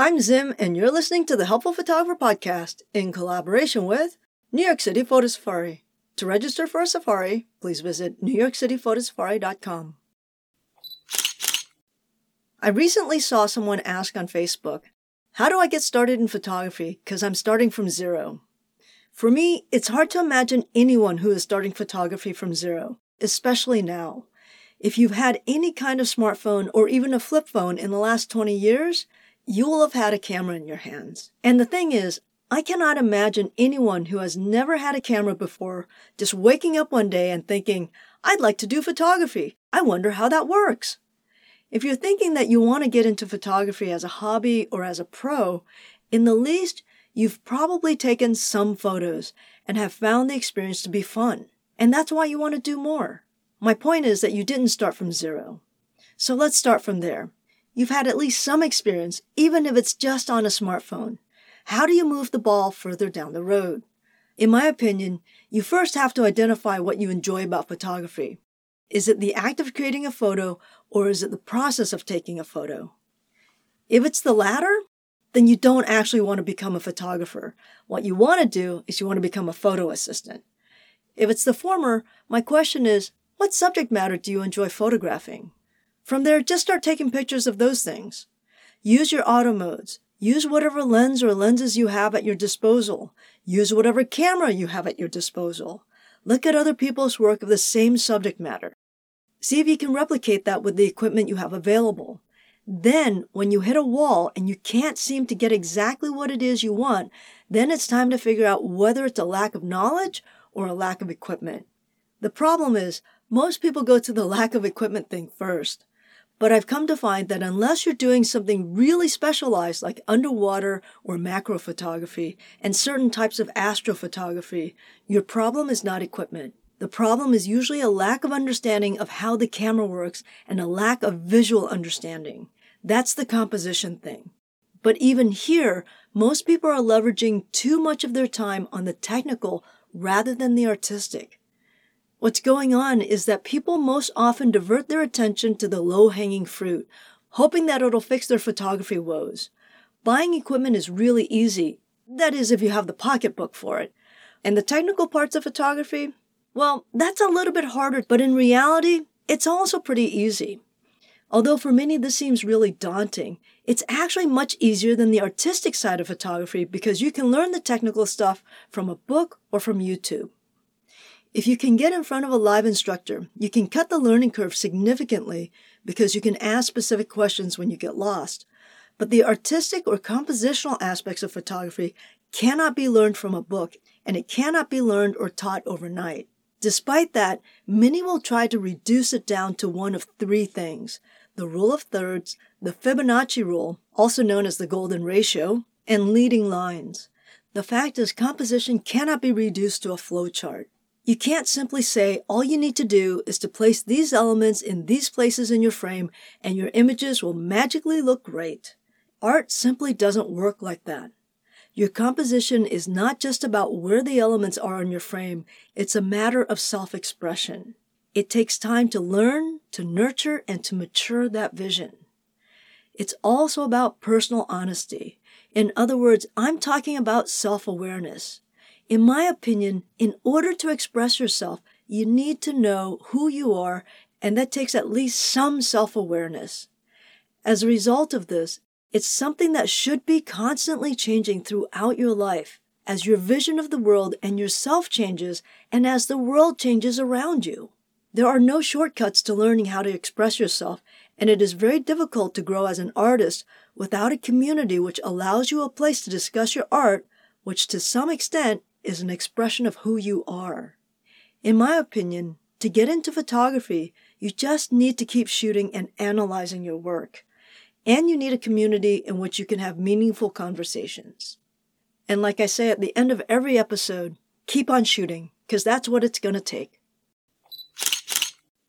I'm Zim, and you're listening to the Helpful Photographer Podcast in collaboration with New York City Photo Safari. To register for a safari, please visit newyorkcityphotosafari.com. I recently saw someone ask on Facebook, How do I get started in photography? Because I'm starting from zero. For me, it's hard to imagine anyone who is starting photography from zero, especially now. If you've had any kind of smartphone or even a flip phone in the last 20 years, you will have had a camera in your hands. And the thing is, I cannot imagine anyone who has never had a camera before just waking up one day and thinking, I'd like to do photography. I wonder how that works. If you're thinking that you want to get into photography as a hobby or as a pro, in the least, you've probably taken some photos and have found the experience to be fun. And that's why you want to do more. My point is that you didn't start from zero. So let's start from there. You've had at least some experience, even if it's just on a smartphone. How do you move the ball further down the road? In my opinion, you first have to identify what you enjoy about photography. Is it the act of creating a photo or is it the process of taking a photo? If it's the latter, then you don't actually want to become a photographer. What you want to do is you want to become a photo assistant. If it's the former, my question is, what subject matter do you enjoy photographing? From there, just start taking pictures of those things. Use your auto modes. Use whatever lens or lenses you have at your disposal. Use whatever camera you have at your disposal. Look at other people's work of the same subject matter. See if you can replicate that with the equipment you have available. Then, when you hit a wall and you can't seem to get exactly what it is you want, then it's time to figure out whether it's a lack of knowledge or a lack of equipment. The problem is, most people go to the lack of equipment thing first. But I've come to find that unless you're doing something really specialized like underwater or macro photography and certain types of astrophotography, your problem is not equipment. The problem is usually a lack of understanding of how the camera works and a lack of visual understanding. That's the composition thing. But even here, most people are leveraging too much of their time on the technical rather than the artistic. What's going on is that people most often divert their attention to the low hanging fruit, hoping that it'll fix their photography woes. Buying equipment is really easy. That is, if you have the pocketbook for it. And the technical parts of photography? Well, that's a little bit harder, but in reality, it's also pretty easy. Although for many this seems really daunting, it's actually much easier than the artistic side of photography because you can learn the technical stuff from a book or from YouTube. If you can get in front of a live instructor, you can cut the learning curve significantly because you can ask specific questions when you get lost. But the artistic or compositional aspects of photography cannot be learned from a book, and it cannot be learned or taught overnight. Despite that, many will try to reduce it down to one of three things the rule of thirds, the Fibonacci rule, also known as the golden ratio, and leading lines. The fact is, composition cannot be reduced to a flowchart. You can't simply say all you need to do is to place these elements in these places in your frame and your images will magically look great. Art simply doesn't work like that. Your composition is not just about where the elements are in your frame, it's a matter of self expression. It takes time to learn, to nurture, and to mature that vision. It's also about personal honesty. In other words, I'm talking about self awareness. In my opinion, in order to express yourself, you need to know who you are, and that takes at least some self awareness. As a result of this, it's something that should be constantly changing throughout your life as your vision of the world and yourself changes and as the world changes around you. There are no shortcuts to learning how to express yourself, and it is very difficult to grow as an artist without a community which allows you a place to discuss your art, which to some extent is an expression of who you are. In my opinion, to get into photography, you just need to keep shooting and analyzing your work. And you need a community in which you can have meaningful conversations. And like I say at the end of every episode, keep on shooting, because that's what it's going to take.